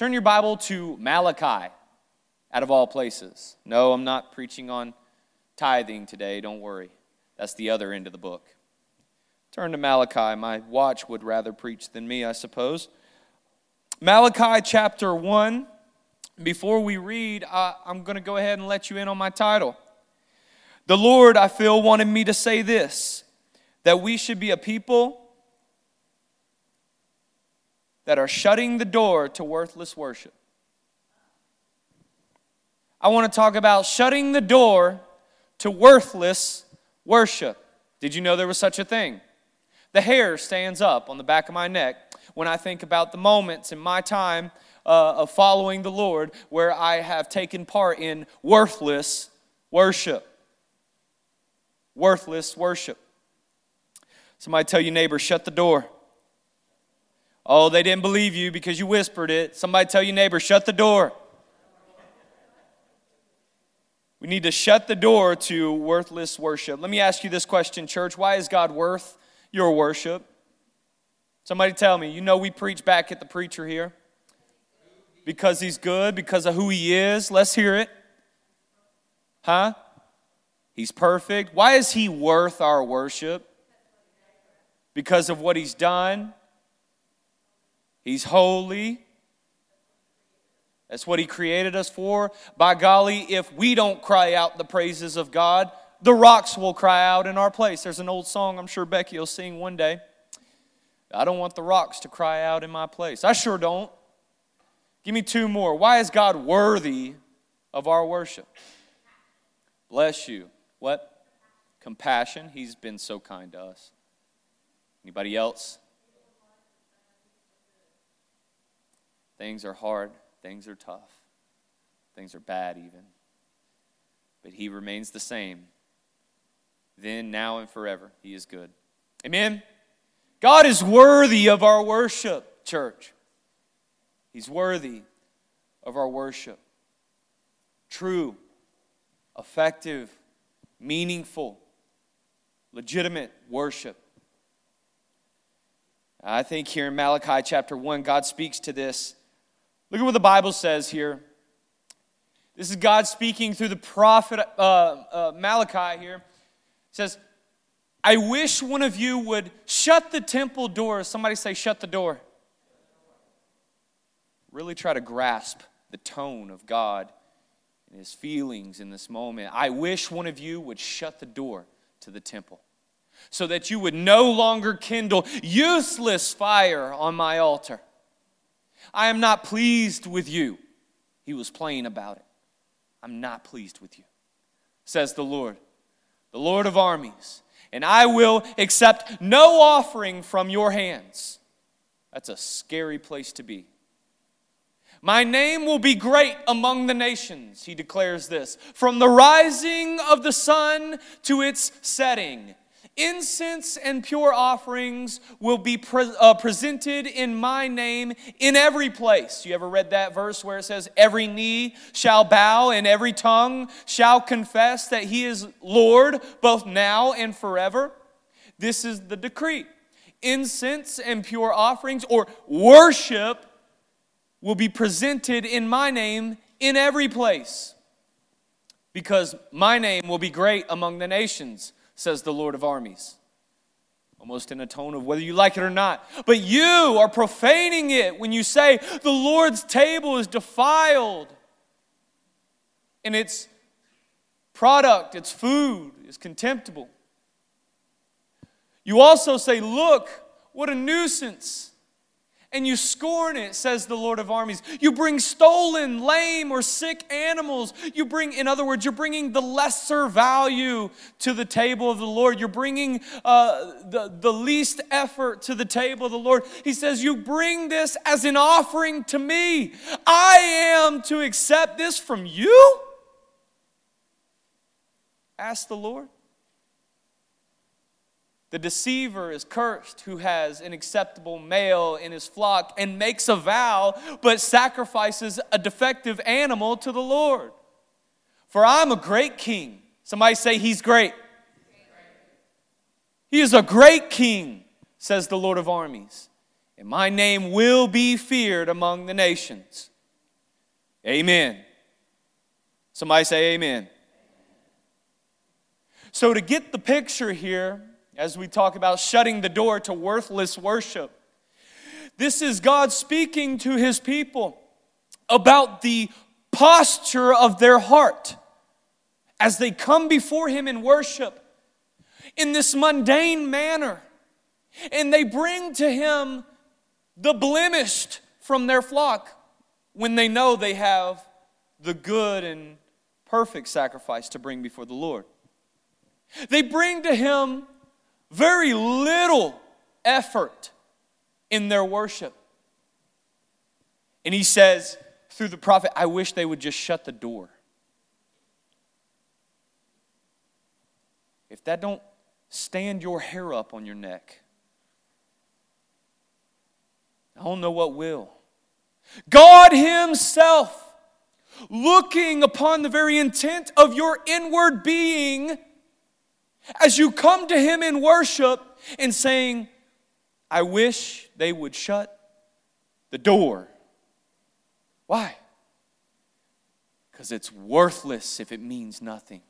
Turn your Bible to Malachi, out of all places. No, I'm not preaching on tithing today, don't worry. That's the other end of the book. Turn to Malachi. My watch would rather preach than me, I suppose. Malachi chapter 1. Before we read, uh, I'm going to go ahead and let you in on my title. The Lord, I feel, wanted me to say this that we should be a people that are shutting the door to worthless worship. I want to talk about shutting the door to worthless worship. Did you know there was such a thing? The hair stands up on the back of my neck when I think about the moments in my time uh, of following the Lord where I have taken part in worthless worship. Worthless worship. Somebody tell your neighbor, shut the door. Oh, they didn't believe you because you whispered it. Somebody tell your neighbor, shut the door. We need to shut the door to worthless worship. Let me ask you this question, church. Why is God worth your worship? Somebody tell me. You know, we preach back at the preacher here because he's good, because of who he is. Let's hear it. Huh? He's perfect. Why is he worth our worship? Because of what he's done. He's holy. That's what He created us for. By golly, if we don't cry out the praises of God, the rocks will cry out in our place. There's an old song I'm sure Becky will sing one day. I don't want the rocks to cry out in my place. I sure don't. Give me two more. Why is God worthy of our worship? Bless you. What? Compassion. He's been so kind to us. Anybody else? Things are hard, things are tough, things are bad, even. But He remains the same. Then, now, and forever, He is good. Amen? God is worthy of our worship, church. He's worthy of our worship. True, effective, meaningful, legitimate worship. I think here in Malachi chapter 1, God speaks to this Look at what the Bible says here. This is God speaking through the prophet uh, uh, Malachi here. It says, I wish one of you would shut the temple door. Somebody say, shut the door. Really try to grasp the tone of God and his feelings in this moment. I wish one of you would shut the door to the temple so that you would no longer kindle useless fire on my altar. I am not pleased with you. He was plain about it. I'm not pleased with you, says the Lord, the Lord of armies, and I will accept no offering from your hands. That's a scary place to be. My name will be great among the nations, he declares this, from the rising of the sun to its setting. Incense and pure offerings will be pre- uh, presented in my name in every place. You ever read that verse where it says, Every knee shall bow and every tongue shall confess that he is Lord both now and forever? This is the decree. Incense and pure offerings or worship will be presented in my name in every place because my name will be great among the nations says the Lord of armies. Almost in a tone of whether you like it or not. But you are profaning it when you say the Lord's table is defiled and its product, its food, is contemptible. You also say, Look, what a nuisance and you scorn it, says the Lord of armies. You bring stolen, lame, or sick animals. You bring, in other words, you're bringing the lesser value to the table of the Lord. You're bringing uh, the, the least effort to the table of the Lord. He says, You bring this as an offering to me. I am to accept this from you? Ask the Lord. The deceiver is cursed who has an acceptable male in his flock and makes a vow, but sacrifices a defective animal to the Lord. For I'm a great king. Somebody say, He's great. He is a great king, says the Lord of armies, and my name will be feared among the nations. Amen. Somebody say amen. So, to get the picture here, as we talk about shutting the door to worthless worship, this is God speaking to his people about the posture of their heart as they come before him in worship in this mundane manner. And they bring to him the blemished from their flock when they know they have the good and perfect sacrifice to bring before the Lord. They bring to him very little effort in their worship. And he says through the prophet, I wish they would just shut the door. If that don't stand your hair up on your neck, I don't know what will. God Himself, looking upon the very intent of your inward being, as you come to Him in worship and saying, I wish they would shut the door. Why? Because it's worthless if it means nothing.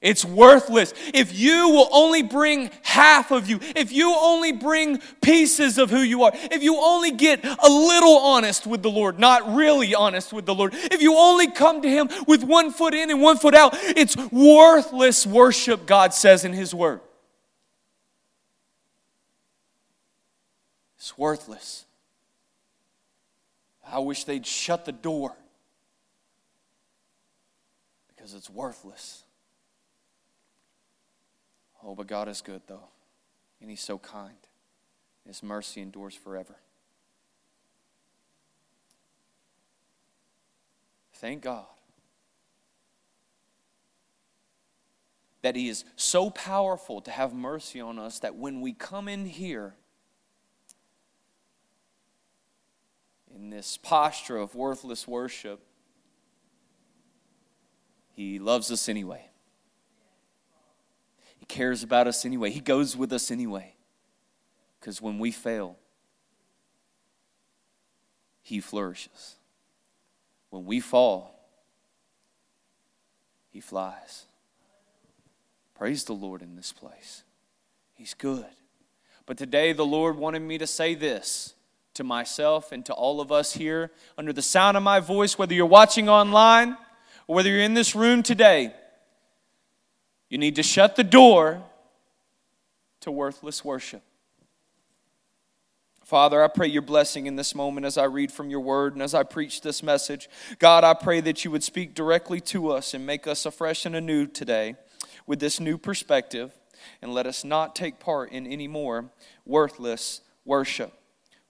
It's worthless. If you will only bring half of you, if you only bring pieces of who you are, if you only get a little honest with the Lord, not really honest with the Lord, if you only come to Him with one foot in and one foot out, it's worthless worship, God says in His Word. It's worthless. I wish they'd shut the door because it's worthless. Oh, but God is good, though, and He's so kind. His mercy endures forever. Thank God that He is so powerful to have mercy on us that when we come in here in this posture of worthless worship, He loves us anyway cares about us anyway. He goes with us anyway. Because when we fail, He flourishes. When we fall, He flies. Praise the Lord in this place. He's good. But today, the Lord wanted me to say this to myself and to all of us here under the sound of my voice, whether you're watching online or whether you're in this room today. You need to shut the door to worthless worship. Father, I pray your blessing in this moment as I read from your word and as I preach this message. God, I pray that you would speak directly to us and make us afresh and anew today with this new perspective and let us not take part in any more worthless worship.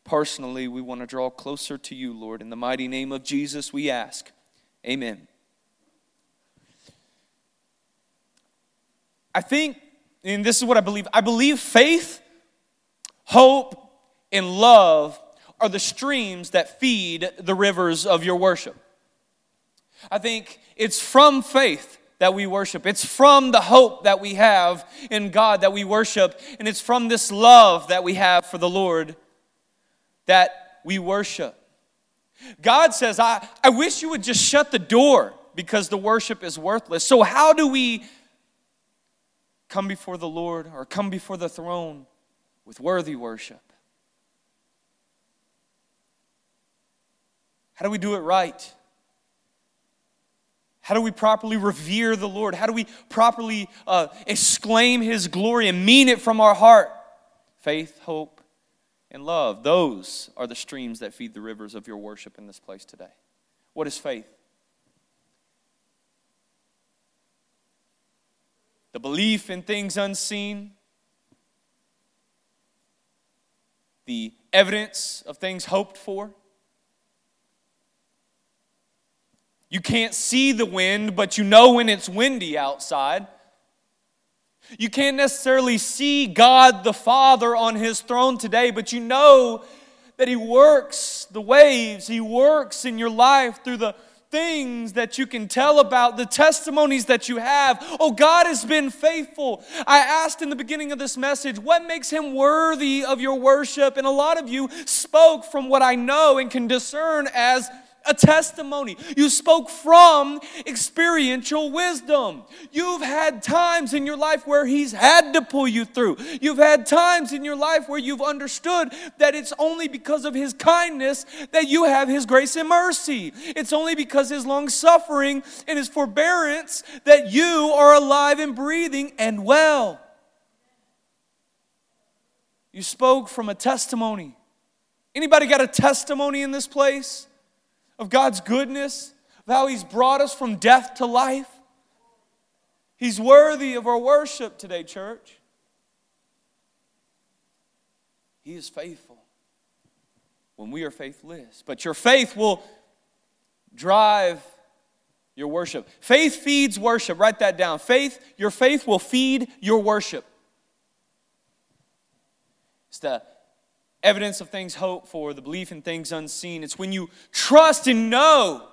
Personally, we want to draw closer to you, Lord. In the mighty name of Jesus, we ask. Amen. I think, and this is what I believe I believe faith, hope, and love are the streams that feed the rivers of your worship. I think it's from faith that we worship. It's from the hope that we have in God that we worship. And it's from this love that we have for the Lord that we worship. God says, I, I wish you would just shut the door because the worship is worthless. So, how do we come before the Lord or come before the throne with worthy worship? How do we do it right? How do we properly revere the Lord? How do we properly uh, exclaim His glory and mean it from our heart? Faith, hope, and love. Those are the streams that feed the rivers of your worship in this place today. What is faith? The belief in things unseen, the evidence of things hoped for. You can't see the wind, but you know when it's windy outside. You can't necessarily see God the Father on his throne today, but you know that he works the waves, he works in your life through the things that you can tell about, the testimonies that you have. Oh, God has been faithful. I asked in the beginning of this message, what makes him worthy of your worship? And a lot of you spoke from what I know and can discern as a testimony. You spoke from experiential wisdom. You've had times in your life where He's had to pull you through. You've had times in your life where you've understood that it's only because of His kindness that you have His grace and mercy. It's only because His long suffering and His forbearance that you are alive and breathing and well. You spoke from a testimony. Anybody got a testimony in this place? Of God's goodness, of how He's brought us from death to life. He's worthy of our worship today, church. He is faithful when we are faithless. But your faith will drive your worship. Faith feeds worship. Write that down. Faith, your faith will feed your worship. It's the evidence of things hoped for, the belief in things unseen. It's when you trust and know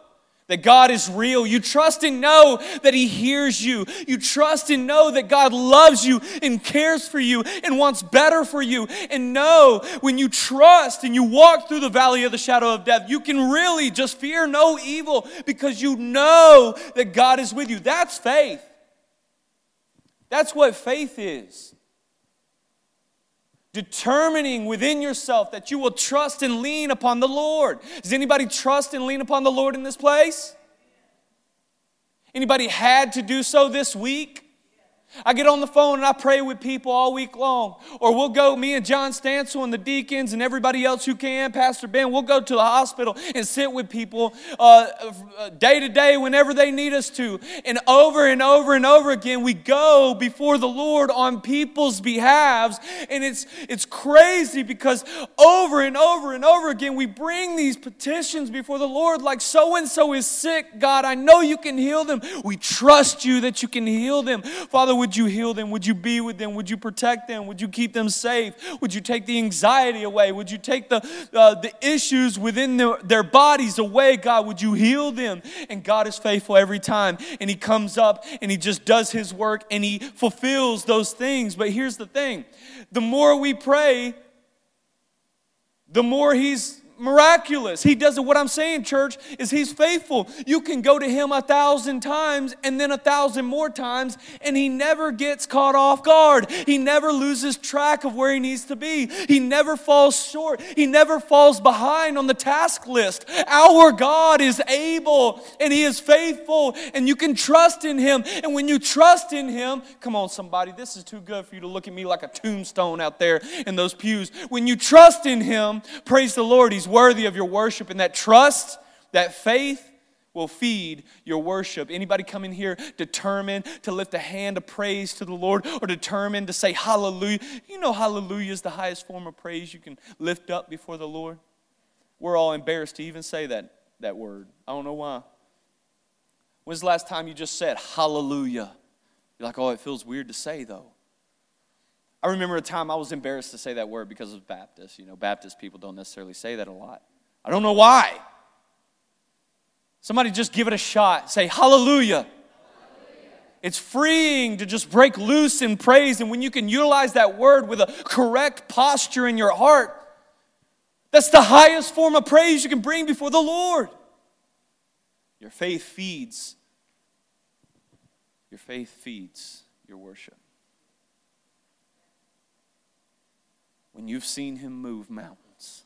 that God is real. You trust and know that He hears you. You trust and know that God loves you and cares for you and wants better for you. And know when you trust and you walk through the valley of the shadow of death, you can really just fear no evil because you know that God is with you. That's faith. That's what faith is determining within yourself that you will trust and lean upon the Lord. Does anybody trust and lean upon the Lord in this place? Anybody had to do so this week? I get on the phone and I pray with people all week long. Or we'll go, me and John Stansel and the deacons and everybody else who can, Pastor Ben, we'll go to the hospital and sit with people uh, uh, day to day whenever they need us to. And over and over and over again, we go before the Lord on people's behalves. And it's, it's crazy because over and over and over again, we bring these petitions before the Lord like so and so is sick. God, I know you can heal them. We trust you that you can heal them. Father, would you heal them? Would you be with them? Would you protect them? Would you keep them safe? Would you take the anxiety away? Would you take the, uh, the issues within their, their bodies away, God? Would you heal them? And God is faithful every time. And He comes up and He just does His work and He fulfills those things. But here's the thing the more we pray, the more He's miraculous. He does it. What I'm saying, church, is He's faithful. You can go to Him a thousand times and then a thousand more times, and He never gets caught off guard. He never loses track of where He needs to be. He never falls short. He never falls behind on the task list. Our God is able and He is faithful, and you can trust in Him. And when you trust in Him, come on, somebody, this is too good for you to look at me like a tombstone out there in those pews. When you trust in Him, praise the Lord, He's worthy of your worship, and that trust, that faith, will feed your worship. Anybody come in here determined to lift a hand of praise to the Lord or determined to say hallelujah? You know, hallelujah is the highest form of praise you can lift up before the Lord. We're all embarrassed to even say that, that word. I don't know why. When's the last time you just said hallelujah? You're like, oh, it feels weird to say though. I remember a time I was embarrassed to say that word because of Baptist. You know, Baptist people don't necessarily say that a lot. I don't know why. Somebody just give it a shot. Say hallelujah. hallelujah. It's freeing to just break loose in praise. And when you can utilize that word with a correct posture in your heart, that's the highest form of praise you can bring before the Lord. Your faith feeds. Your faith feeds your worship. When you've seen him move mountains.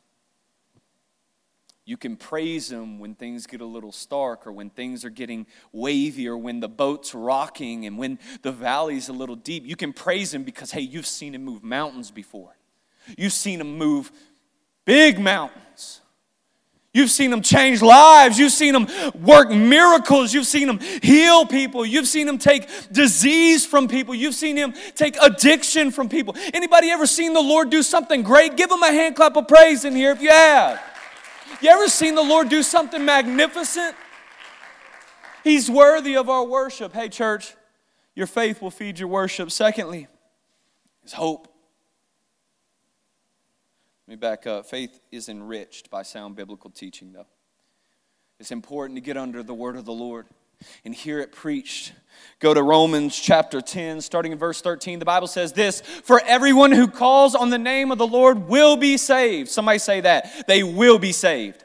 You can praise him when things get a little stark or when things are getting wavy or when the boat's rocking and when the valley's a little deep. You can praise him because, hey, you've seen him move mountains before. You've seen him move big mountains. You've seen them change lives. You've seen them work miracles. You've seen them heal people. You've seen them take disease from people. You've seen him take addiction from people. Anybody ever seen the Lord do something great? Give him a hand clap of praise in here if you have. You ever seen the Lord do something magnificent? He's worthy of our worship. Hey, church, your faith will feed your worship. Secondly, is hope. Let me back up. Faith is enriched by sound biblical teaching, though. It's important to get under the word of the Lord and hear it preached. Go to Romans chapter 10, starting in verse 13. The Bible says this For everyone who calls on the name of the Lord will be saved. Somebody say that. They will be saved.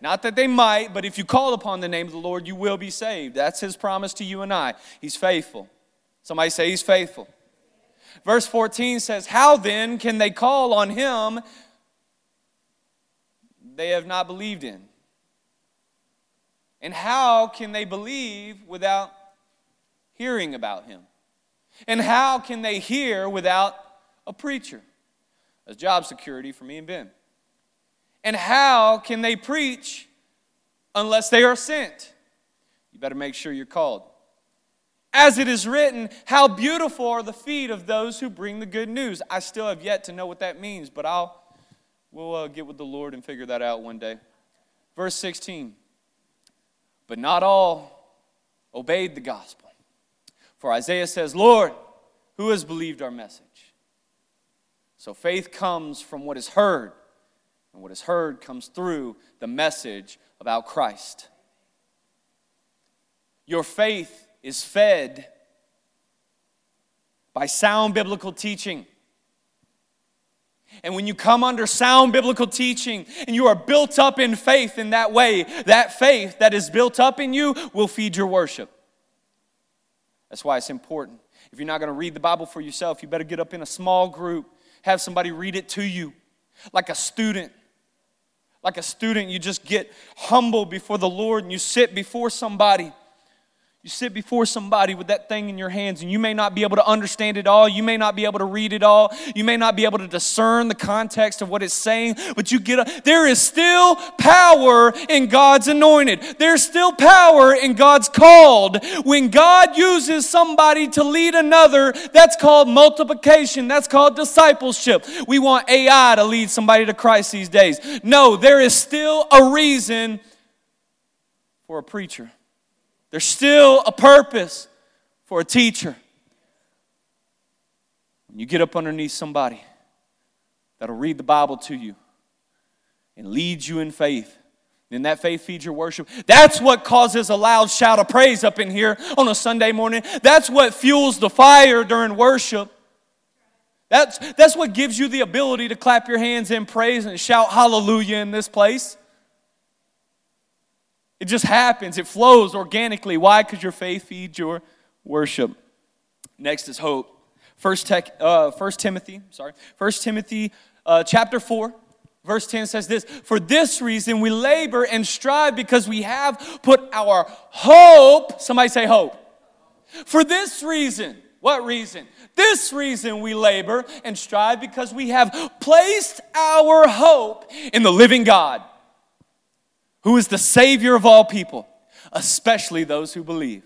Not that they might, but if you call upon the name of the Lord, you will be saved. That's his promise to you and I. He's faithful. Somebody say he's faithful. Verse 14 says, How then can they call on him they have not believed in? And how can they believe without hearing about him? And how can they hear without a preacher? That's job security for me and Ben. And how can they preach unless they are sent? You better make sure you're called. As it is written, how beautiful are the feet of those who bring the good news. I still have yet to know what that means, but I'll we'll uh, get with the Lord and figure that out one day. Verse 16. But not all obeyed the gospel. For Isaiah says, Lord, who has believed our message? So faith comes from what is heard, and what is heard comes through the message about Christ. Your faith is fed by sound biblical teaching. And when you come under sound biblical teaching and you are built up in faith in that way, that faith that is built up in you will feed your worship. That's why it's important. If you're not going to read the Bible for yourself, you better get up in a small group, have somebody read it to you, like a student. Like a student, you just get humble before the Lord and you sit before somebody you sit before somebody with that thing in your hands, and you may not be able to understand it all. You may not be able to read it all. You may not be able to discern the context of what it's saying, but you get a, there is still power in God's anointed. There's still power in God's called. When God uses somebody to lead another, that's called multiplication. That's called discipleship. We want AI to lead somebody to Christ these days. No, there is still a reason for a preacher. There's still a purpose for a teacher. When you get up underneath somebody that'll read the Bible to you and lead you in faith, then that faith feeds your worship. That's what causes a loud shout of praise up in here on a Sunday morning. That's what fuels the fire during worship. That's, that's what gives you the ability to clap your hands in praise and shout hallelujah in this place. It just happens, it flows organically. Why? Because your faith feeds your worship. Next is hope. First, tech, uh, First Timothy, sorry, First Timothy uh, chapter 4, verse 10 says this For this reason we labor and strive because we have put our hope, somebody say hope. For this reason, what reason? This reason we labor and strive because we have placed our hope in the living God who is the Savior of all people, especially those who believe.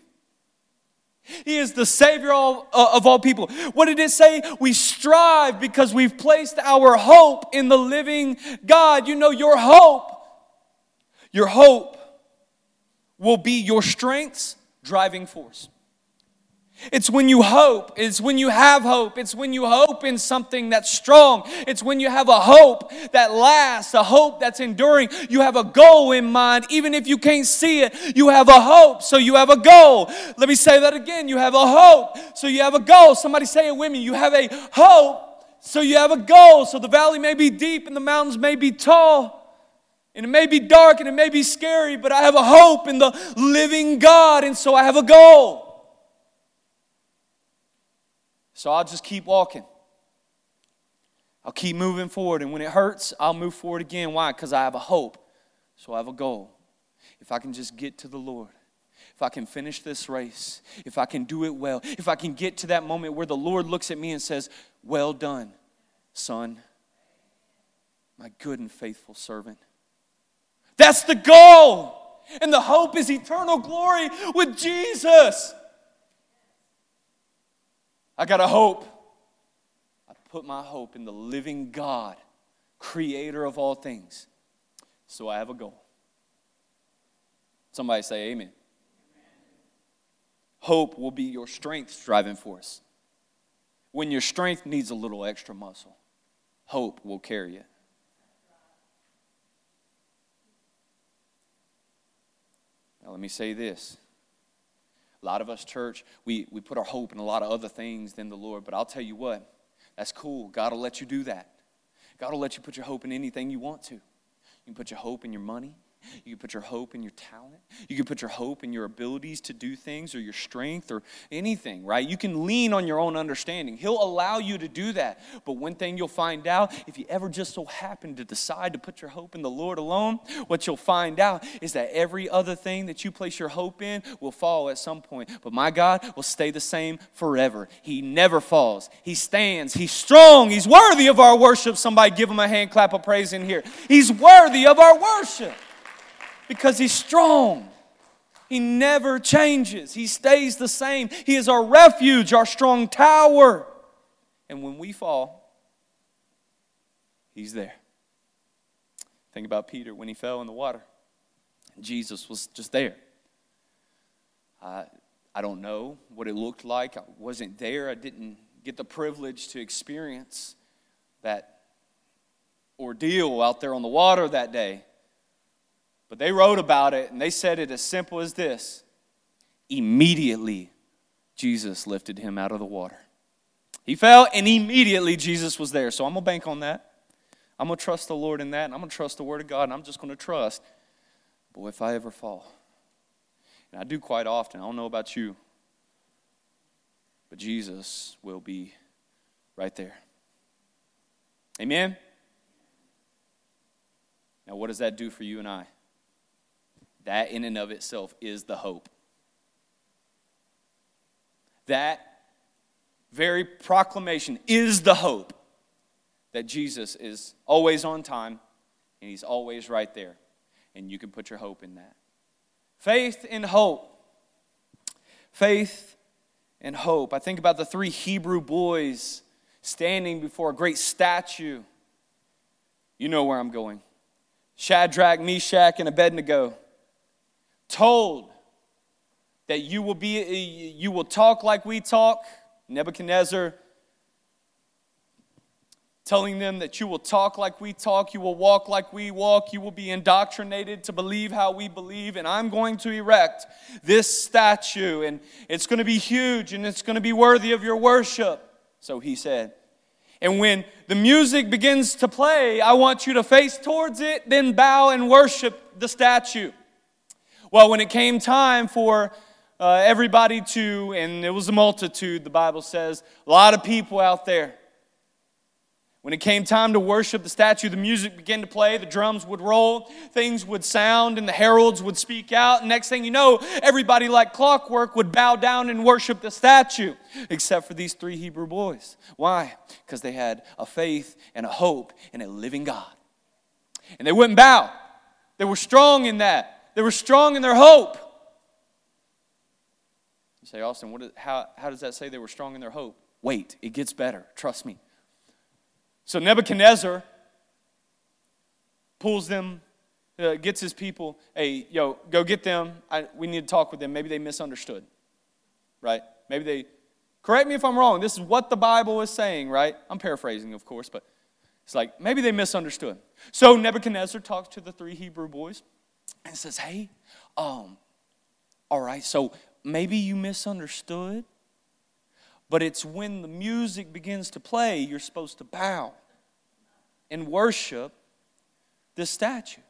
He is the Savior of, uh, of all people. What did it say? We strive because we've placed our hope in the living God. You know, your hope, your hope will be your strength's driving force. It's when you hope. It's when you have hope. It's when you hope in something that's strong. It's when you have a hope that lasts, a hope that's enduring. You have a goal in mind. Even if you can't see it, you have a hope, so you have a goal. Let me say that again. You have a hope, so you have a goal. Somebody say it with me. You have a hope, so you have a goal. So the valley may be deep and the mountains may be tall. And it may be dark and it may be scary, but I have a hope in the living God, and so I have a goal. So I'll just keep walking. I'll keep moving forward. And when it hurts, I'll move forward again. Why? Because I have a hope. So I have a goal. If I can just get to the Lord, if I can finish this race, if I can do it well, if I can get to that moment where the Lord looks at me and says, Well done, son, my good and faithful servant. That's the goal. And the hope is eternal glory with Jesus. I got a hope. I put my hope in the living God, creator of all things. So I have a goal. Somebody say amen. Hope will be your strength driving force. When your strength needs a little extra muscle, hope will carry it. Now, let me say this. A lot of us, church, we, we put our hope in a lot of other things than the Lord. But I'll tell you what, that's cool. God will let you do that. God will let you put your hope in anything you want to. You can put your hope in your money. You can put your hope in your talent. You can put your hope in your abilities to do things or your strength or anything, right? You can lean on your own understanding. He'll allow you to do that. But one thing you'll find out if you ever just so happen to decide to put your hope in the Lord alone, what you'll find out is that every other thing that you place your hope in will fall at some point. But my God will stay the same forever. He never falls, He stands, He's strong, He's worthy of our worship. Somebody give Him a hand clap of praise in here. He's worthy of our worship because He's strong. He never changes, He stays the same. He is our refuge, our strong tower. And when we fall, He's there. Think about Peter when he fell in the water. Jesus was just there. I, I don't know what it looked like. I wasn't there. I didn't get the privilege to experience that ordeal out there on the water that day. But they wrote about it and they said it as simple as this immediately Jesus lifted him out of the water. He fell and immediately Jesus was there. So I'm going to bank on that. I'm going to trust the Lord in that and I'm going to trust the Word of God and I'm just going to trust. Boy, if I ever fall, and I do quite often, I don't know about you, but Jesus will be right there. Amen? Now, what does that do for you and I? That, in and of itself, is the hope. That very proclamation is the hope that Jesus is always on time and he's always right there. And you can put your hope in that. Faith and hope. Faith and hope. I think about the three Hebrew boys standing before a great statue. You know where I'm going. Shadrach, Meshach, and Abednego told that you will be you will talk like we talk. Nebuchadnezzar telling them that you will talk like we talk you will walk like we walk you will be indoctrinated to believe how we believe and i'm going to erect this statue and it's going to be huge and it's going to be worthy of your worship so he said. And when the music begins to play i want you to face towards it then bow and worship the statue well, when it came time for uh, everybody to, and it was a multitude, the Bible says, a lot of people out there. When it came time to worship the statue, the music began to play, the drums would roll, things would sound, and the heralds would speak out. And next thing you know, everybody, like clockwork, would bow down and worship the statue, except for these three Hebrew boys. Why? Because they had a faith and a hope in a living God. And they wouldn't bow, they were strong in that. They were strong in their hope. You say, Austin, what is, how, how does that say they were strong in their hope? Wait, it gets better. Trust me. So Nebuchadnezzar pulls them, uh, gets his people, hey, yo, go get them. I, we need to talk with them. Maybe they misunderstood, right? Maybe they, correct me if I'm wrong. This is what the Bible is saying, right? I'm paraphrasing, of course, but it's like maybe they misunderstood. So Nebuchadnezzar talks to the three Hebrew boys and says, Hey, um, all right, so maybe you misunderstood, but it's when the music begins to play, you're supposed to bow and worship this statue.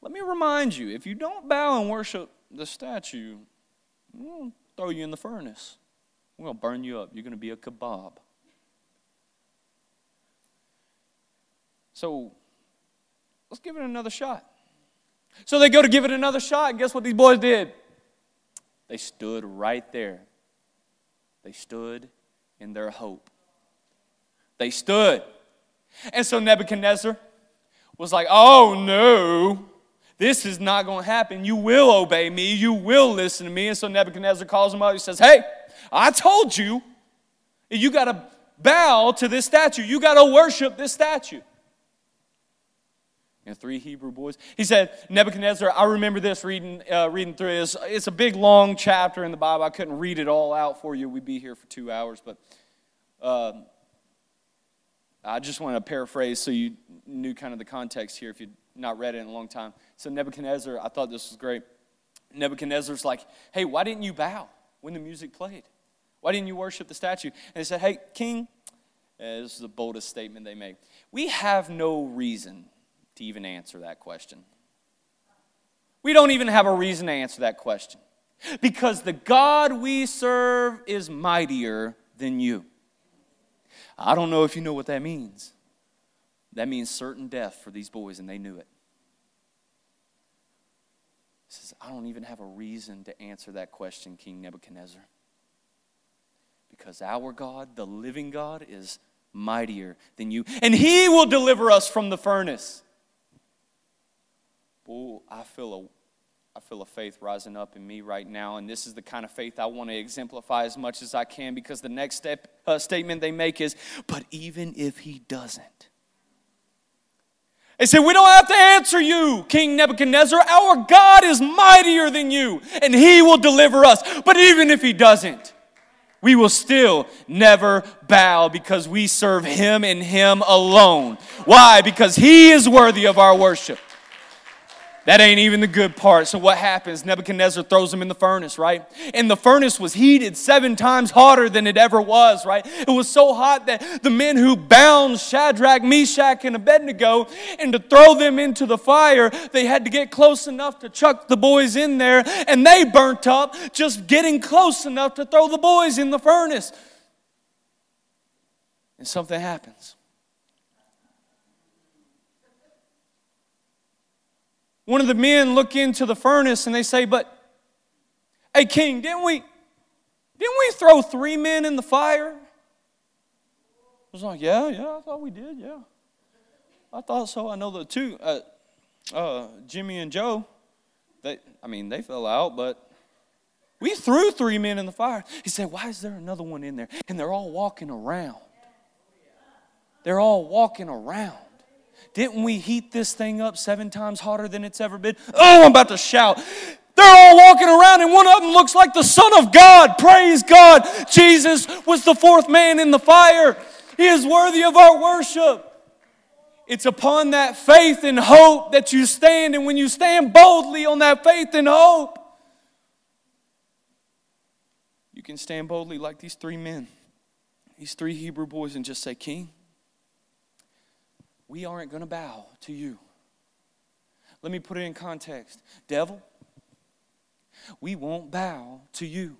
Let me remind you if you don't bow and worship the statue, we'll throw you in the furnace. We're going to burn you up. You're going to be a kebab. So let's give it another shot. So they go to give it another shot, and guess what these boys did? They stood right there. They stood in their hope. They stood. And so Nebuchadnezzar was like, oh no, this is not going to happen. You will obey me. You will listen to me. And so Nebuchadnezzar calls him up. He says, hey, I told you, you got to bow to this statue. You got to worship this statue and three Hebrew boys. He said, Nebuchadnezzar, I remember this reading, uh, reading through this. It's a big, long chapter in the Bible. I couldn't read it all out for you. We'd be here for two hours, but uh, I just want to paraphrase so you knew kind of the context here if you'd not read it in a long time. So, Nebuchadnezzar, I thought this was great. Nebuchadnezzar's like, hey, why didn't you bow when the music played? Why didn't you worship the statue? And they said, hey, king, uh, this is the boldest statement they make. We have no reason to even answer that question. We don't even have a reason to answer that question because the God we serve is mightier than you. I don't know if you know what that means. That means certain death for these boys, and they knew it. He says, I don't even have a reason to answer that question, King Nebuchadnezzar. Because our God, the living God, is mightier than you, and He will deliver us from the furnace. Oh, I feel a I feel a faith rising up in me right now, and this is the kind of faith I want to exemplify as much as I can because the next step, uh, statement they make is, But even if he doesn't, they say, We don't have to answer you, King Nebuchadnezzar. Our God is mightier than you, and he will deliver us. But even if he doesn't, we will still never bow because we serve him and him alone. Why? Because he is worthy of our worship. That ain't even the good part. So, what happens? Nebuchadnezzar throws him in the furnace, right? And the furnace was heated seven times hotter than it ever was, right? It was so hot that the men who bound Shadrach, Meshach, and Abednego and to throw them into the fire, they had to get close enough to chuck the boys in there, and they burnt up just getting close enough to throw the boys in the furnace. And something happens. One of the men look into the furnace and they say, But, hey, king, didn't we, didn't we throw three men in the fire? I was like, Yeah, yeah, I thought we did, yeah. I thought so. I know the two, uh, uh, Jimmy and Joe, they, I mean, they fell out, but we threw three men in the fire. He said, Why is there another one in there? And they're all walking around. They're all walking around. Didn't we heat this thing up seven times hotter than it's ever been? Oh, I'm about to shout. They're all walking around, and one of them looks like the Son of God. Praise God. Jesus was the fourth man in the fire. He is worthy of our worship. It's upon that faith and hope that you stand, and when you stand boldly on that faith and hope, you can stand boldly like these three men, these three Hebrew boys, and just say, King, we aren't going to bow to you. Let me put it in context. Devil, we won't bow to you.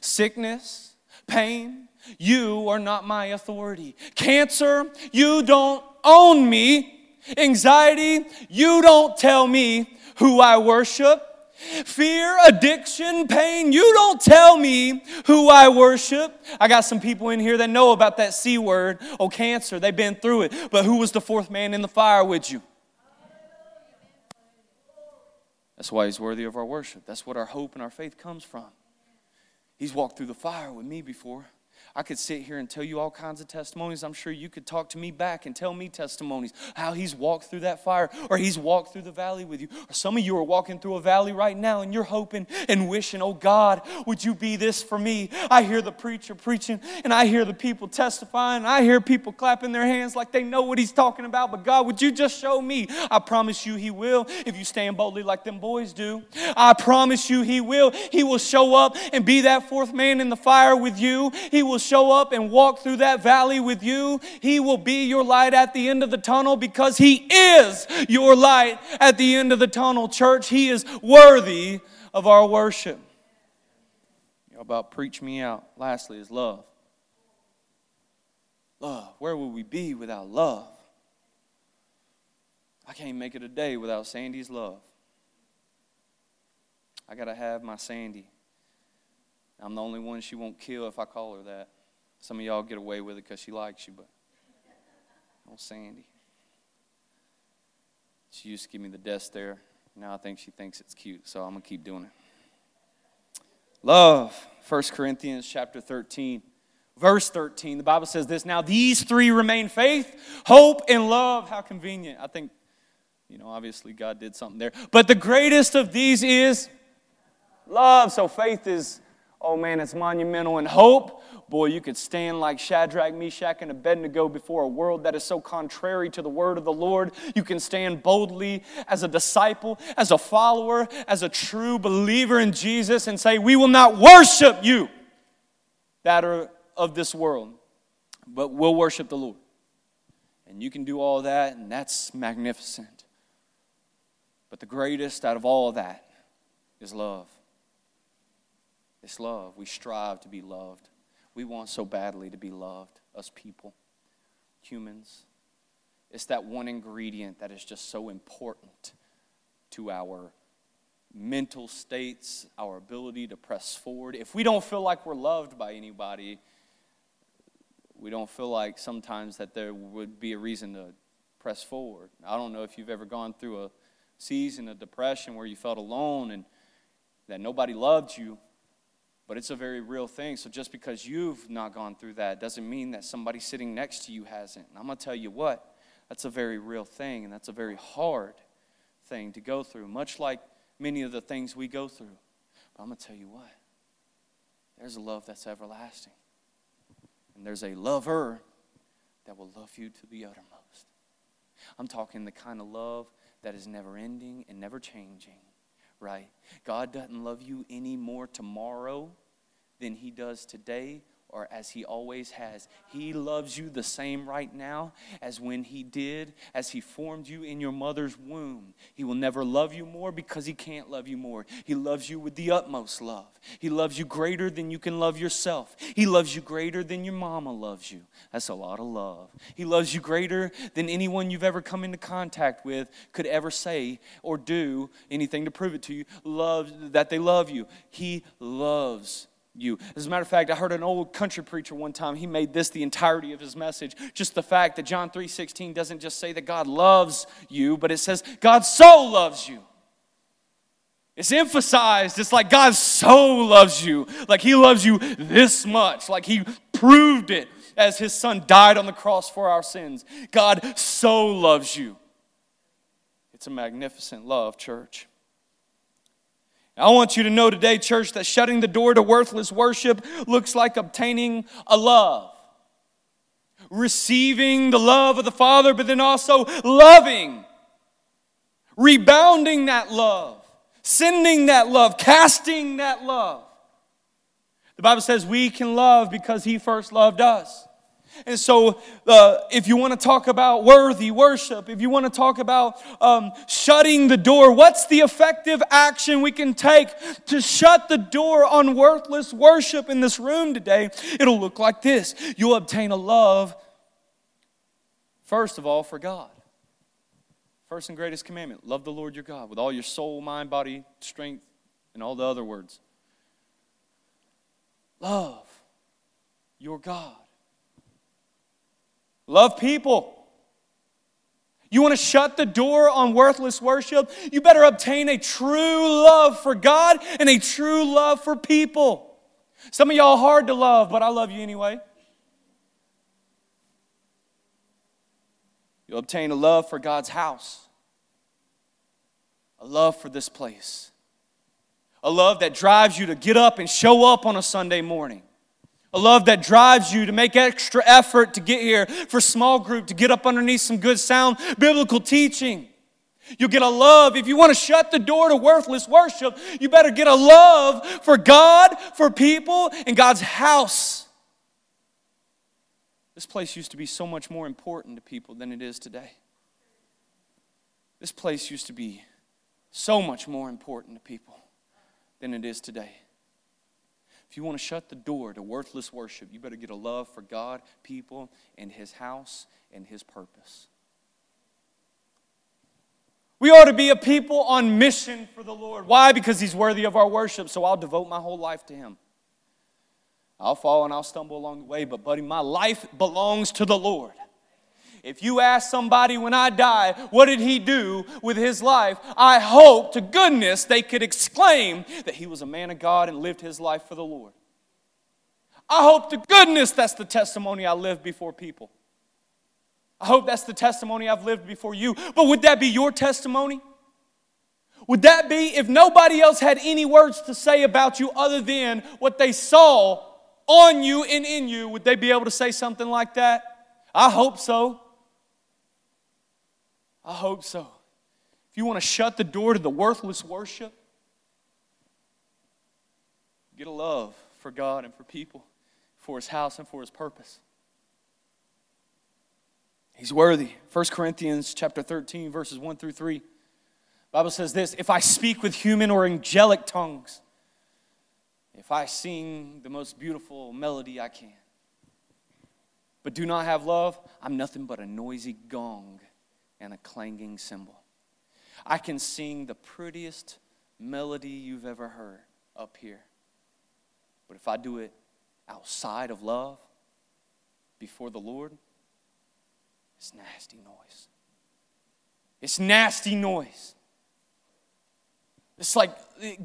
Sickness, pain, you are not my authority. Cancer, you don't own me. Anxiety, you don't tell me who I worship. Fear, addiction, pain, you don't tell me who I worship. I got some people in here that know about that C word, oh, cancer. They've been through it. But who was the fourth man in the fire with you? That's why he's worthy of our worship. That's what our hope and our faith comes from. He's walked through the fire with me before. I could sit here and tell you all kinds of testimonies. I'm sure you could talk to me back and tell me testimonies how he's walked through that fire or he's walked through the valley with you. Or some of you are walking through a valley right now and you're hoping and wishing, oh God, would you be this for me? I hear the preacher preaching and I hear the people testifying. I hear people clapping their hands like they know what he's talking about. But God, would you just show me? I promise you he will if you stand boldly like them boys do. I promise you he will. He will show up and be that fourth man in the fire with you. He will show up and walk through that valley with you. He will be your light at the end of the tunnel because He is your light at the end of the tunnel, church. He is worthy of our worship. You about preach me out. Lastly, is love. Love. Where would we be without love? I can't make it a day without Sandy's love. I got to have my Sandy. I'm the only one she won't kill if I call her that. Some of y'all get away with it because she likes you, but oh, Sandy. She used to give me the desk there. Now I think she thinks it's cute, so I'm going to keep doing it. Love, 1 Corinthians chapter 13. Verse 13, the Bible says this Now these three remain faith, hope, and love. How convenient. I think, you know, obviously God did something there. But the greatest of these is love. So faith is oh man, it's monumental. And hope, boy, you could stand like Shadrach, Meshach, and Abednego before a world that is so contrary to the word of the Lord. You can stand boldly as a disciple, as a follower, as a true believer in Jesus and say, We will not worship you that are of this world, but we'll worship the Lord. And you can do all that, and that's magnificent. But the greatest out of all of that is love. It's love. We strive to be loved. We want so badly to be loved, us people, humans. It's that one ingredient that is just so important to our mental states, our ability to press forward. If we don't feel like we're loved by anybody, we don't feel like sometimes that there would be a reason to press forward. I don't know if you've ever gone through a season of depression where you felt alone and that nobody loved you, but it's a very real thing. So just because you've not gone through that doesn't mean that somebody sitting next to you hasn't. And I'm going to tell you what, that's a very real thing, and that's a very hard thing to go through, much like many of the things we go through. But I'm going to tell you what, there's a love that's everlasting. And there's a lover that will love you to the uttermost. I'm talking the kind of love that is never ending and never changing, right? God doesn't love you any more tomorrow than He does today or as he always has. He loves you the same right now as when he did, as he formed you in your mother's womb. He will never love you more because he can't love you more. He loves you with the utmost love. He loves you greater than you can love yourself. He loves you greater than your mama loves you. That's a lot of love. He loves you greater than anyone you've ever come into contact with could ever say or do anything to prove it to you. Love that they love you. He loves you. As a matter of fact, I heard an old country preacher one time, he made this the entirety of his message. Just the fact that John 3:16 doesn't just say that God loves you, but it says God so loves you. It's emphasized. It's like God so loves you. Like he loves you this much. Like he proved it as his son died on the cross for our sins. God so loves you. It's a magnificent love, church. I want you to know today, church, that shutting the door to worthless worship looks like obtaining a love. Receiving the love of the Father, but then also loving, rebounding that love, sending that love, casting that love. The Bible says we can love because He first loved us. And so, uh, if you want to talk about worthy worship, if you want to talk about um, shutting the door, what's the effective action we can take to shut the door on worthless worship in this room today? It'll look like this you'll obtain a love, first of all, for God. First and greatest commandment love the Lord your God with all your soul, mind, body, strength, and all the other words. Love your God. Love people. You want to shut the door on worthless worship? You better obtain a true love for God and a true love for people. Some of y'all hard to love, but I love you anyway. You'll obtain a love for God's house, a love for this place, a love that drives you to get up and show up on a Sunday morning a love that drives you to make extra effort to get here for small group, to get up underneath some good sound biblical teaching. You'll get a love. If you want to shut the door to worthless worship, you better get a love for God, for people, and God's house. This place used to be so much more important to people than it is today. This place used to be so much more important to people than it is today. If you want to shut the door to worthless worship, you better get a love for God, people, and His house and His purpose. We ought to be a people on mission for the Lord. Why? Because He's worthy of our worship, so I'll devote my whole life to Him. I'll fall and I'll stumble along the way, but, buddy, my life belongs to the Lord. If you ask somebody when I die, what did he do with his life? I hope to goodness they could exclaim that he was a man of God and lived his life for the Lord. I hope to goodness that's the testimony I lived before people. I hope that's the testimony I've lived before you. But would that be your testimony? Would that be if nobody else had any words to say about you other than what they saw on you and in you? Would they be able to say something like that? I hope so. I hope so. If you want to shut the door to the worthless worship, get a love for God and for people, for His house and for His purpose. He's worthy. 1 Corinthians chapter 13, verses 1 through 3. Bible says this if I speak with human or angelic tongues, if I sing the most beautiful melody I can, but do not have love, I'm nothing but a noisy gong and a clanging cymbal. I can sing the prettiest melody you've ever heard up here. But if I do it outside of love, before the Lord, it's nasty noise. It's nasty noise. It's like,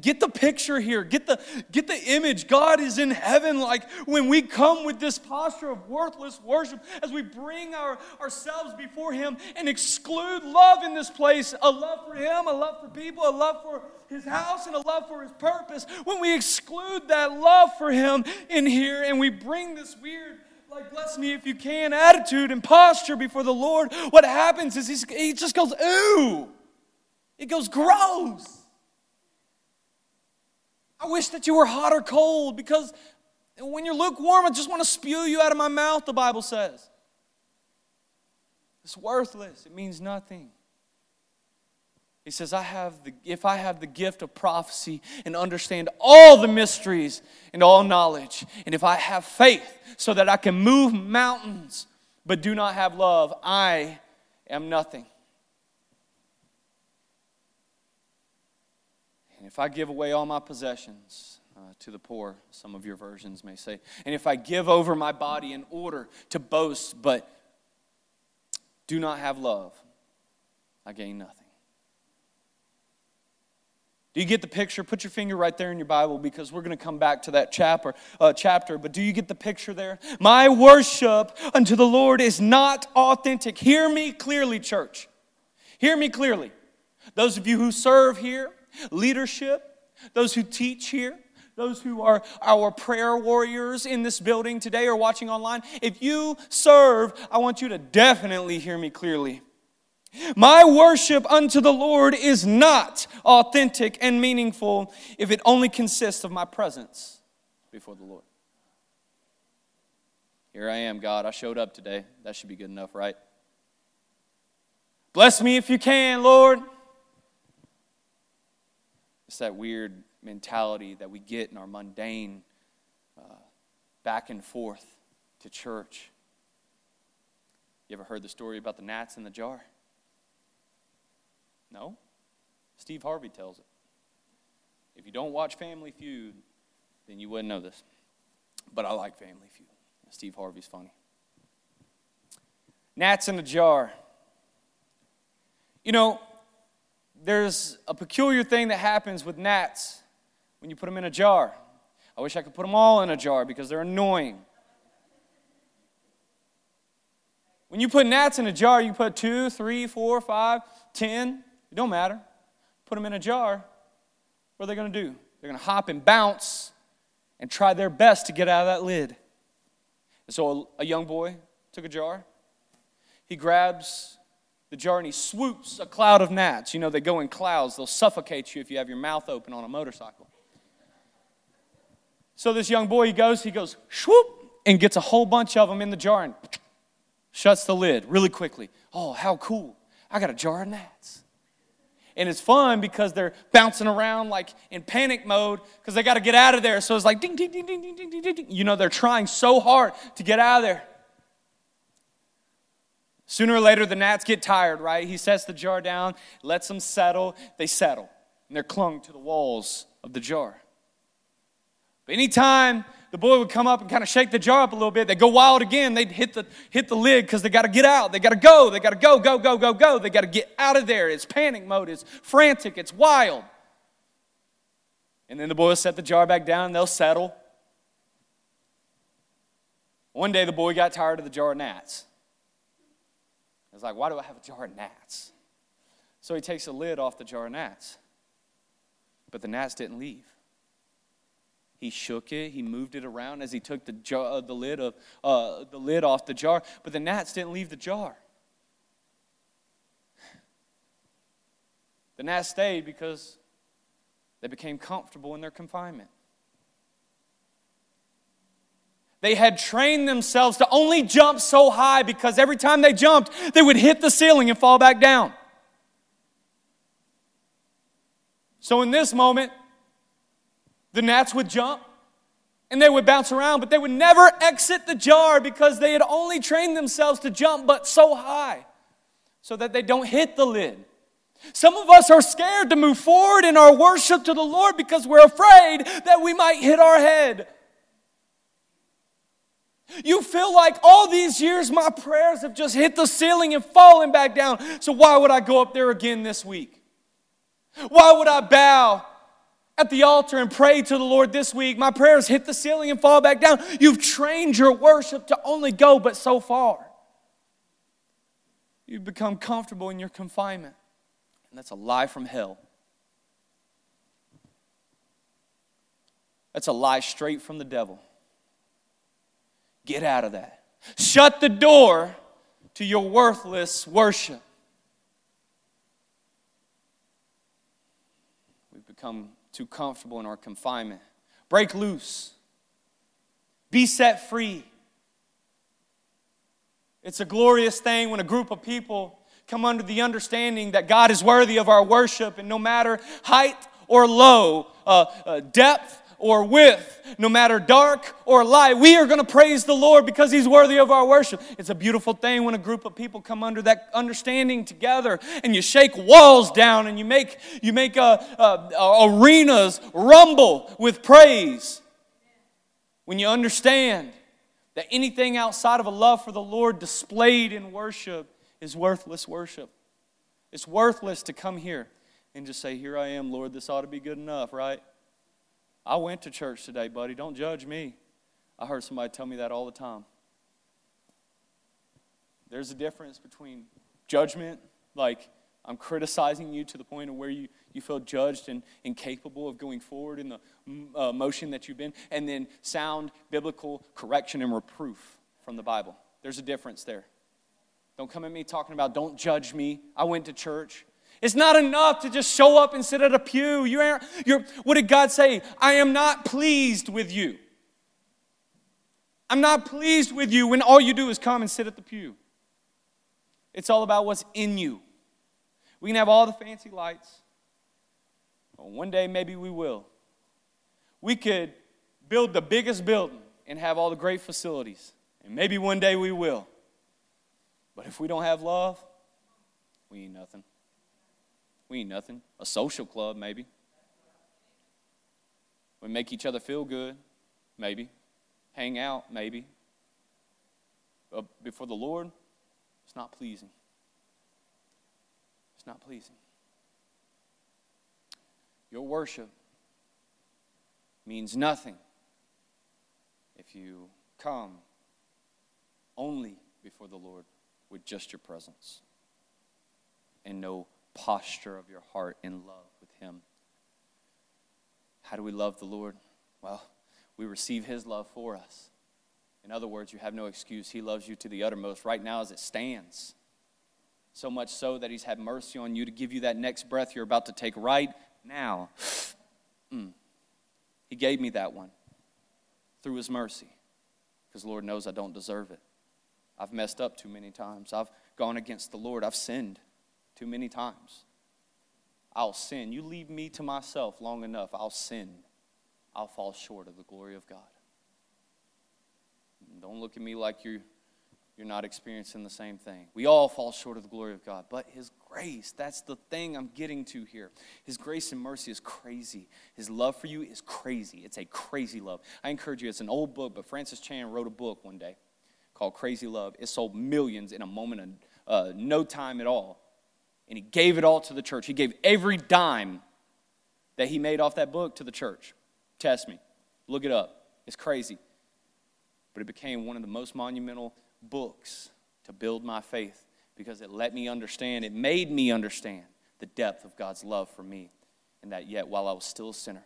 get the picture here, get the, get the image. God is in heaven. Like when we come with this posture of worthless worship, as we bring our, ourselves before Him and exclude love in this place a love for Him, a love for people, a love for His house, and a love for His purpose. When we exclude that love for Him in here and we bring this weird, like, bless me if you can attitude and posture before the Lord, what happens is he just goes, ooh. It goes gross. I wish that you were hot or cold because when you're lukewarm, I just want to spew you out of my mouth, the Bible says. It's worthless, it means nothing. He says, I have the, if I have the gift of prophecy and understand all the mysteries and all knowledge, and if I have faith so that I can move mountains but do not have love, I am nothing. If I give away all my possessions uh, to the poor, some of your versions may say, and if I give over my body in order to boast, but do not have love, I gain nothing. Do you get the picture? Put your finger right there in your Bible because we're going to come back to that chapter. Uh, chapter. But do you get the picture there? My worship unto the Lord is not authentic. Hear me clearly, church. Hear me clearly. Those of you who serve here, leadership, those who teach here, those who are our prayer warriors in this building today or watching online, if you serve, I want you to definitely hear me clearly. My worship unto the Lord is not authentic and meaningful if it only consists of my presence before the Lord. Here I am, God. I showed up today. That should be good enough, right? Bless me if you can, Lord. It's that weird mentality that we get in our mundane uh, back and forth to church. You ever heard the story about the gnats in the jar? No? Steve Harvey tells it. If you don't watch Family Feud, then you wouldn't know this. But I like Family Feud. Steve Harvey's funny. Gnats in a jar. You know, there's a peculiar thing that happens with gnats when you put them in a jar. I wish I could put them all in a jar because they're annoying. When you put gnats in a jar, you put two, three, four, five, ten, it don't matter. Put them in a jar. What are they going to do? They're going to hop and bounce and try their best to get out of that lid. And so a, a young boy took a jar. He grabs the jar and he swoops a cloud of gnats. You know, they go in clouds, they'll suffocate you if you have your mouth open on a motorcycle. So this young boy, he goes, he goes, swoop, and gets a whole bunch of them in the jar and shuts the lid really quickly. Oh, how cool. I got a jar of gnats. And it's fun because they're bouncing around like in panic mode because they got to get out of there. So it's like ding, ding, ding, ding, ding, ding, ding, ding. You know, they're trying so hard to get out of there. Sooner or later, the gnats get tired, right? He sets the jar down, lets them settle. They settle, and they're clung to the walls of the jar. But anytime the boy would come up and kind of shake the jar up a little bit, they'd go wild again. They'd hit the, hit the lid because they got to get out. They got to go. They got to go, go, go, go, go. They got to get out of there. It's panic mode. It's frantic. It's wild. And then the boy will set the jar back down. And they'll settle. One day the boy got tired of the jar of gnats. It's like, why do I have a jar of gnats? So he takes the lid off the jar of gnats. But the gnats didn't leave. He shook it. He moved it around as he took the, jar, uh, the, lid of, uh, the lid off the jar. But the gnats didn't leave the jar. The gnats stayed because they became comfortable in their confinement. They had trained themselves to only jump so high because every time they jumped, they would hit the ceiling and fall back down. So in this moment, the gnats would jump and they would bounce around, but they would never exit the jar because they had only trained themselves to jump but so high so that they don't hit the lid. Some of us are scared to move forward in our worship to the Lord because we're afraid that we might hit our head. You feel like all these years my prayers have just hit the ceiling and fallen back down. So why would I go up there again this week? Why would I bow at the altar and pray to the Lord this week? My prayers hit the ceiling and fall back down. You've trained your worship to only go but so far. You've become comfortable in your confinement. And that's a lie from hell. That's a lie straight from the devil. Get out of that. Shut the door to your worthless worship. We've become too comfortable in our confinement. Break loose. Be set free. It's a glorious thing when a group of people come under the understanding that God is worthy of our worship, and no matter height or low, uh, uh, depth or with, no matter dark or light, we are going to praise the Lord because He's worthy of our worship. It's a beautiful thing when a group of people come under that understanding together and you shake walls down and you make, you make uh, uh, arenas rumble with praise. When you understand that anything outside of a love for the Lord displayed in worship is worthless worship. It's worthless to come here and just say, Here I am, Lord, this ought to be good enough, right? I went to church today, buddy. Don't judge me. I heard somebody tell me that all the time. There's a difference between judgment, like I'm criticizing you to the point of where you, you feel judged and incapable of going forward in the uh, motion that you've been, and then sound biblical correction and reproof from the Bible. There's a difference there. Don't come at me talking about don't judge me. I went to church. It's not enough to just show up and sit at a pew. You are, you're, what did God say? I am not pleased with you. I'm not pleased with you when all you do is come and sit at the pew. It's all about what's in you. We can have all the fancy lights. Well, one day, maybe we will. We could build the biggest building and have all the great facilities. And maybe one day we will. But if we don't have love, we ain't nothing. We ain't nothing. A social club, maybe. We make each other feel good, maybe. Hang out, maybe. But before the Lord, it's not pleasing. It's not pleasing. Your worship means nothing if you come only before the Lord with just your presence and no posture of your heart in love with Him. How do we love the Lord? Well, we receive His love for us. In other words, you have no excuse. He loves you to the uttermost right now as it stands. So much so that He's had mercy on you to give you that next breath you're about to take right now. Mm. He gave me that one through His mercy because Lord knows I don't deserve it. I've messed up too many times. I've gone against the Lord. I've sinned too many times. I'll sin. You leave me to myself long enough, I'll sin. I'll fall short of the glory of God. Don't look at me like you're, you're not experiencing the same thing. We all fall short of the glory of God. But His grace, that's the thing I'm getting to here. His grace and mercy is crazy. His love for you is crazy. It's a crazy love. I encourage you, it's an old book, but Francis Chan wrote a book one day called Crazy Love. It sold millions in a moment of uh, no time at all. And he gave it all to the church. He gave every dime that he made off that book to the church. Test me. Look it up. It's crazy. But it became one of the most monumental books to build my faith because it let me understand, it made me understand the depth of God's love for me. and that yet, while I was still a sinner,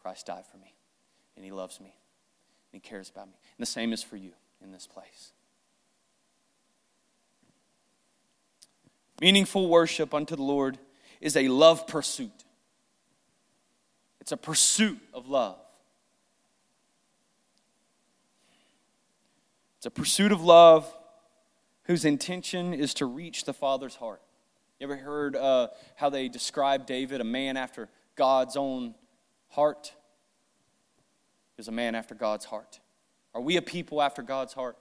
Christ died for me, and He loves me, and He cares about me. And the same is for you in this place. Meaningful worship unto the Lord is a love pursuit. It's a pursuit of love. It's a pursuit of love whose intention is to reach the Father's heart. You ever heard uh, how they describe David, a man after God's own heart? Is a man after God's heart. Are we a people after God's heart?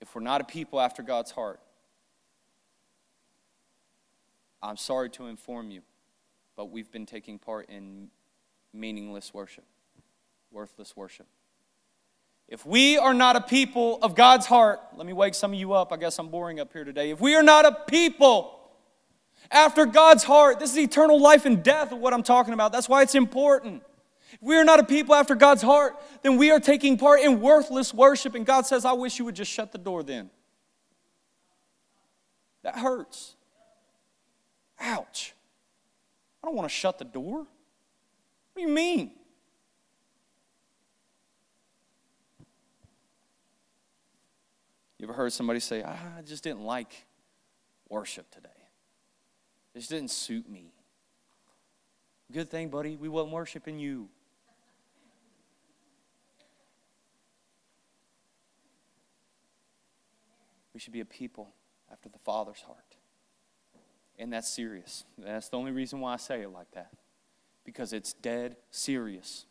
If we're not a people after God's heart, I'm sorry to inform you, but we've been taking part in meaningless worship, worthless worship. If we are not a people of God's heart, let me wake some of you up. I guess I'm boring up here today. If we are not a people after God's heart, this is eternal life and death of what I'm talking about. That's why it's important. If we are not a people after God's heart, then we are taking part in worthless worship. And God says, I wish you would just shut the door then. That hurts. Ouch. I don't want to shut the door. What do you mean? You ever heard somebody say, ah, I just didn't like worship today? It just didn't suit me. Good thing, buddy, we wasn't worshiping you. We should be a people after the Father's heart. And that's serious. That's the only reason why I say it like that. Because it's dead serious.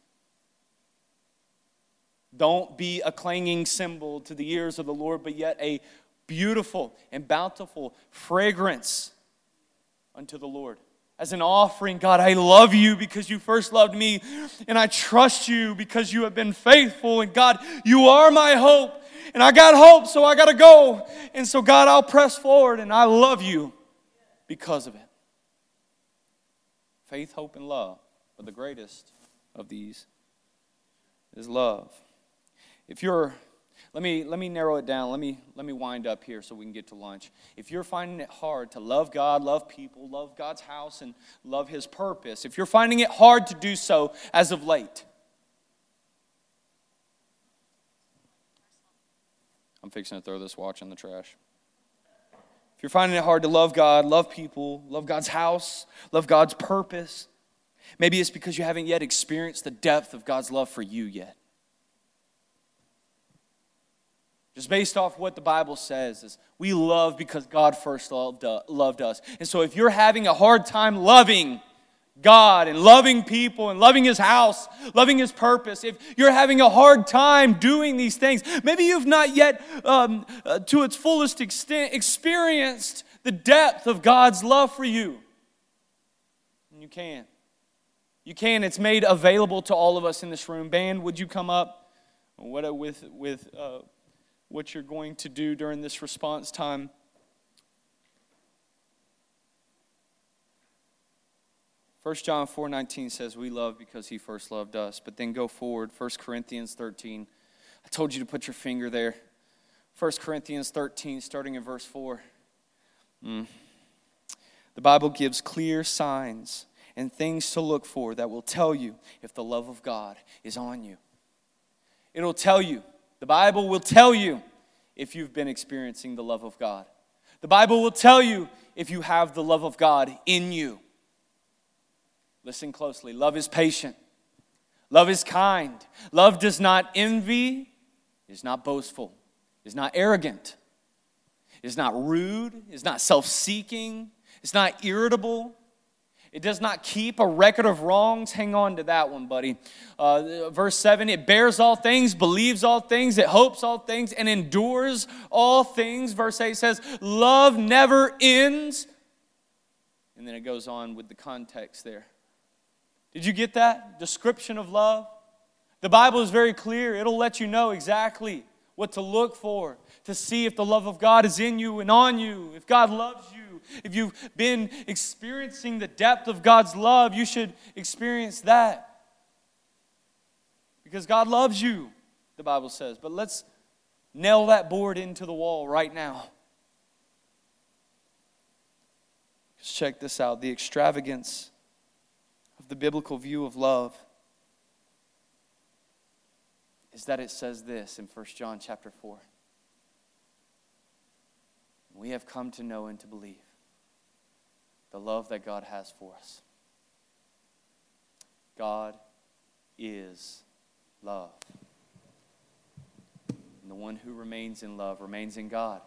Don't be a clanging cymbal to the ears of the Lord, but yet a beautiful and bountiful fragrance unto the Lord. As an offering, God, I love you because you first loved me, and I trust you because you have been faithful. And God, you are my hope, and I got hope, so I got to go. And so, God, I'll press forward, and I love you because of it. Faith, hope, and love. But the greatest of these is love. If you're let me let me narrow it down. Let me let me wind up here so we can get to lunch. If you're finding it hard to love God, love people, love God's house and love his purpose, if you're finding it hard to do so as of late, I'm fixing to throw this watch in the trash. You're finding it hard to love God, love people, love God's house, love God's purpose, maybe it's because you haven't yet experienced the depth of God's love for you yet. Just based off what the Bible says is we love because God first loved us. And so if you're having a hard time loving God and loving people and loving his house, loving his purpose, if you're having a hard time doing these things, maybe you've not yet um, uh, to its fullest extent experienced the depth of God's love for you. And you can. You can. It's made available to all of us in this room. Band, would you come up? What with with uh, what you're going to do during this response time. First John 4:19 says we love because he first loved us. But then go forward, 1 Corinthians 13. I told you to put your finger there. 1 Corinthians 13 starting in verse 4. Mm. The Bible gives clear signs and things to look for that will tell you if the love of God is on you. It'll tell you the Bible will tell you if you've been experiencing the love of God. The Bible will tell you if you have the love of God in you. Listen closely. Love is patient. Love is kind. Love does not envy, is not boastful, is not arrogant, is not rude, is not self seeking, is not irritable, it does not keep a record of wrongs. Hang on to that one, buddy. Uh, verse 7 it bears all things, believes all things, it hopes all things, and endures all things. Verse 8 says, Love never ends. And then it goes on with the context there. Did you get that? Description of love? The Bible is very clear, it'll let you know exactly what to look for to see if the love of God is in you and on you, if God loves you if you've been experiencing the depth of God's love, you should experience that. Because God loves you, the Bible says. But let's nail that board into the wall right now. Just check this out the extravagance of the biblical view of love is that it says this in 1 John chapter 4. We have come to know and to believe the love that God has for us. God is love. And the one who remains in love remains in God,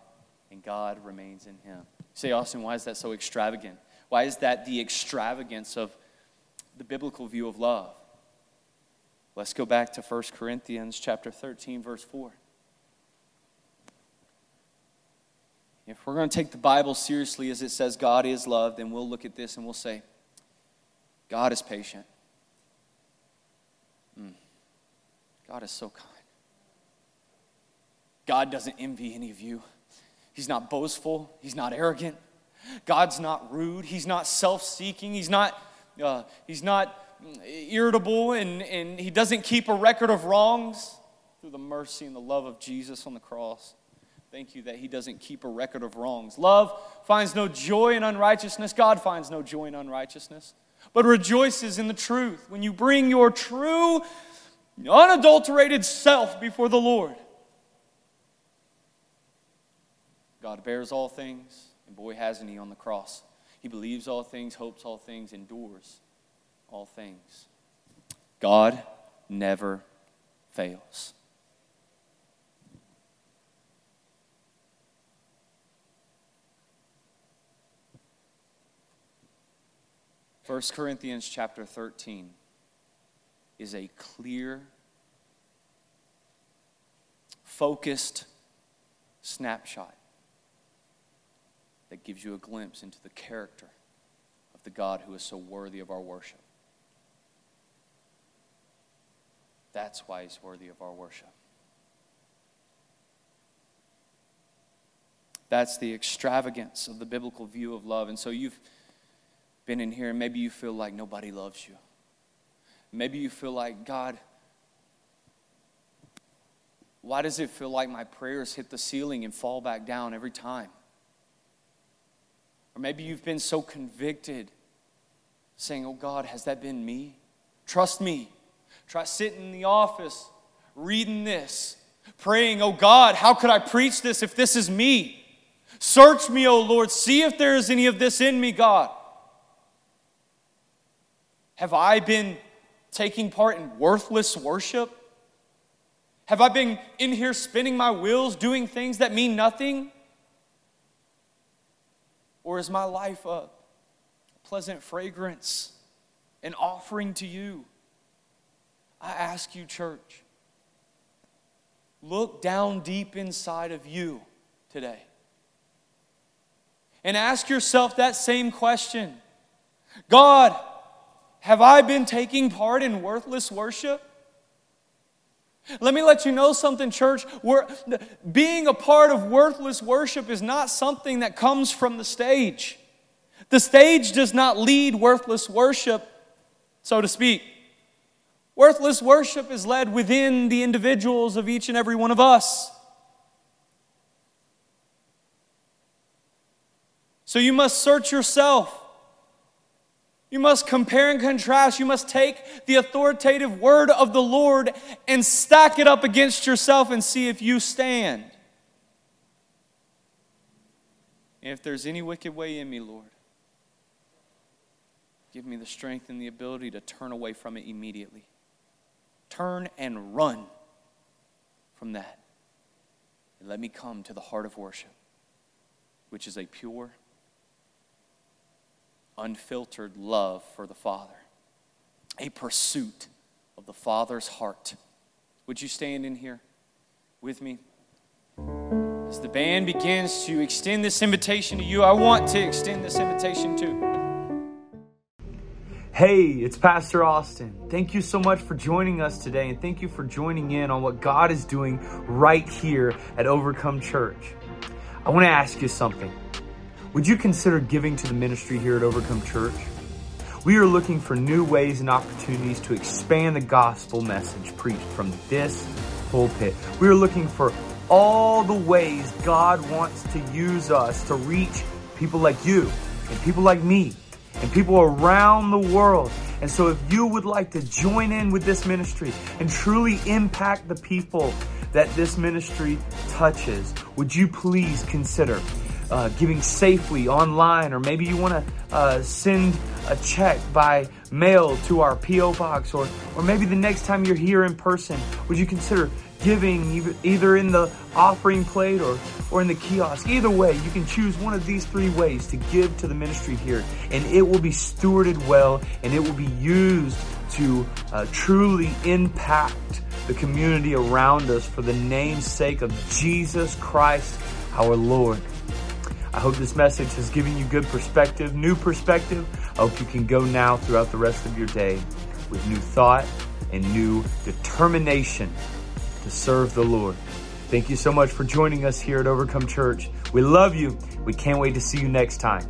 and God remains in him. say, Austin, why is that so extravagant? Why is that the extravagance of the biblical view of love? Let's go back to 1 Corinthians chapter 13 verse 4. If we're going to take the Bible seriously as it says God is love, then we'll look at this and we'll say, God is patient. Mm. God is so kind. God doesn't envy any of you. He's not boastful. He's not arrogant. God's not rude. He's not self seeking. He's not, uh, he's not irritable and, and he doesn't keep a record of wrongs through the mercy and the love of Jesus on the cross. Thank you that he doesn't keep a record of wrongs. Love finds no joy in unrighteousness. God finds no joy in unrighteousness, but rejoices in the truth. When you bring your true, unadulterated self before the Lord, God bears all things, and boy, hasn't he on the cross. He believes all things, hopes all things, endures all things. God never fails. 1 Corinthians chapter 13 is a clear, focused snapshot that gives you a glimpse into the character of the God who is so worthy of our worship. That's why he's worthy of our worship. That's the extravagance of the biblical view of love. And so you've been in here and maybe you feel like nobody loves you. Maybe you feel like, God, why does it feel like my prayers hit the ceiling and fall back down every time? Or maybe you've been so convicted, saying, Oh God, has that been me? Trust me. Try sitting in the office, reading this, praying, Oh God, how could I preach this if this is me? Search me, O Lord. See if there is any of this in me, God. Have I been taking part in worthless worship? Have I been in here spinning my wheels, doing things that mean nothing? Or is my life a pleasant fragrance, an offering to you? I ask you, church, look down deep inside of you today and ask yourself that same question God, have I been taking part in worthless worship? Let me let you know something, church. We're, being a part of worthless worship is not something that comes from the stage. The stage does not lead worthless worship, so to speak. Worthless worship is led within the individuals of each and every one of us. So you must search yourself. You must compare and contrast. You must take the authoritative word of the Lord and stack it up against yourself and see if you stand. And if there's any wicked way in me, Lord, give me the strength and the ability to turn away from it immediately. Turn and run from that. And let me come to the heart of worship, which is a pure, unfiltered love for the Father, a pursuit of the Father's heart. Would you stand in here with me? As the band begins to extend this invitation to you, I want to extend this invitation to. Hey, it's Pastor Austin. Thank you so much for joining us today, and thank you for joining in on what God is doing right here at Overcome Church. I want to ask you something. Would you consider giving to the ministry here at Overcome Church? We are looking for new ways and opportunities to expand the gospel message preached from this pulpit. We are looking for all the ways God wants to use us to reach people like you and people like me and people around the world. And so if you would like to join in with this ministry and truly impact the people that this ministry touches, would you please consider uh, giving safely online, or maybe you want to uh, send a check by mail to our P.O. box, or, or maybe the next time you're here in person, would you consider giving either in the offering plate or, or in the kiosk. Either way, you can choose one of these three ways to give to the ministry here, and it will be stewarded well and it will be used to uh, truly impact the community around us for the name's sake of Jesus Christ our Lord. I hope this message has given you good perspective, new perspective. I hope you can go now throughout the rest of your day with new thought and new determination to serve the Lord. Thank you so much for joining us here at Overcome Church. We love you. We can't wait to see you next time.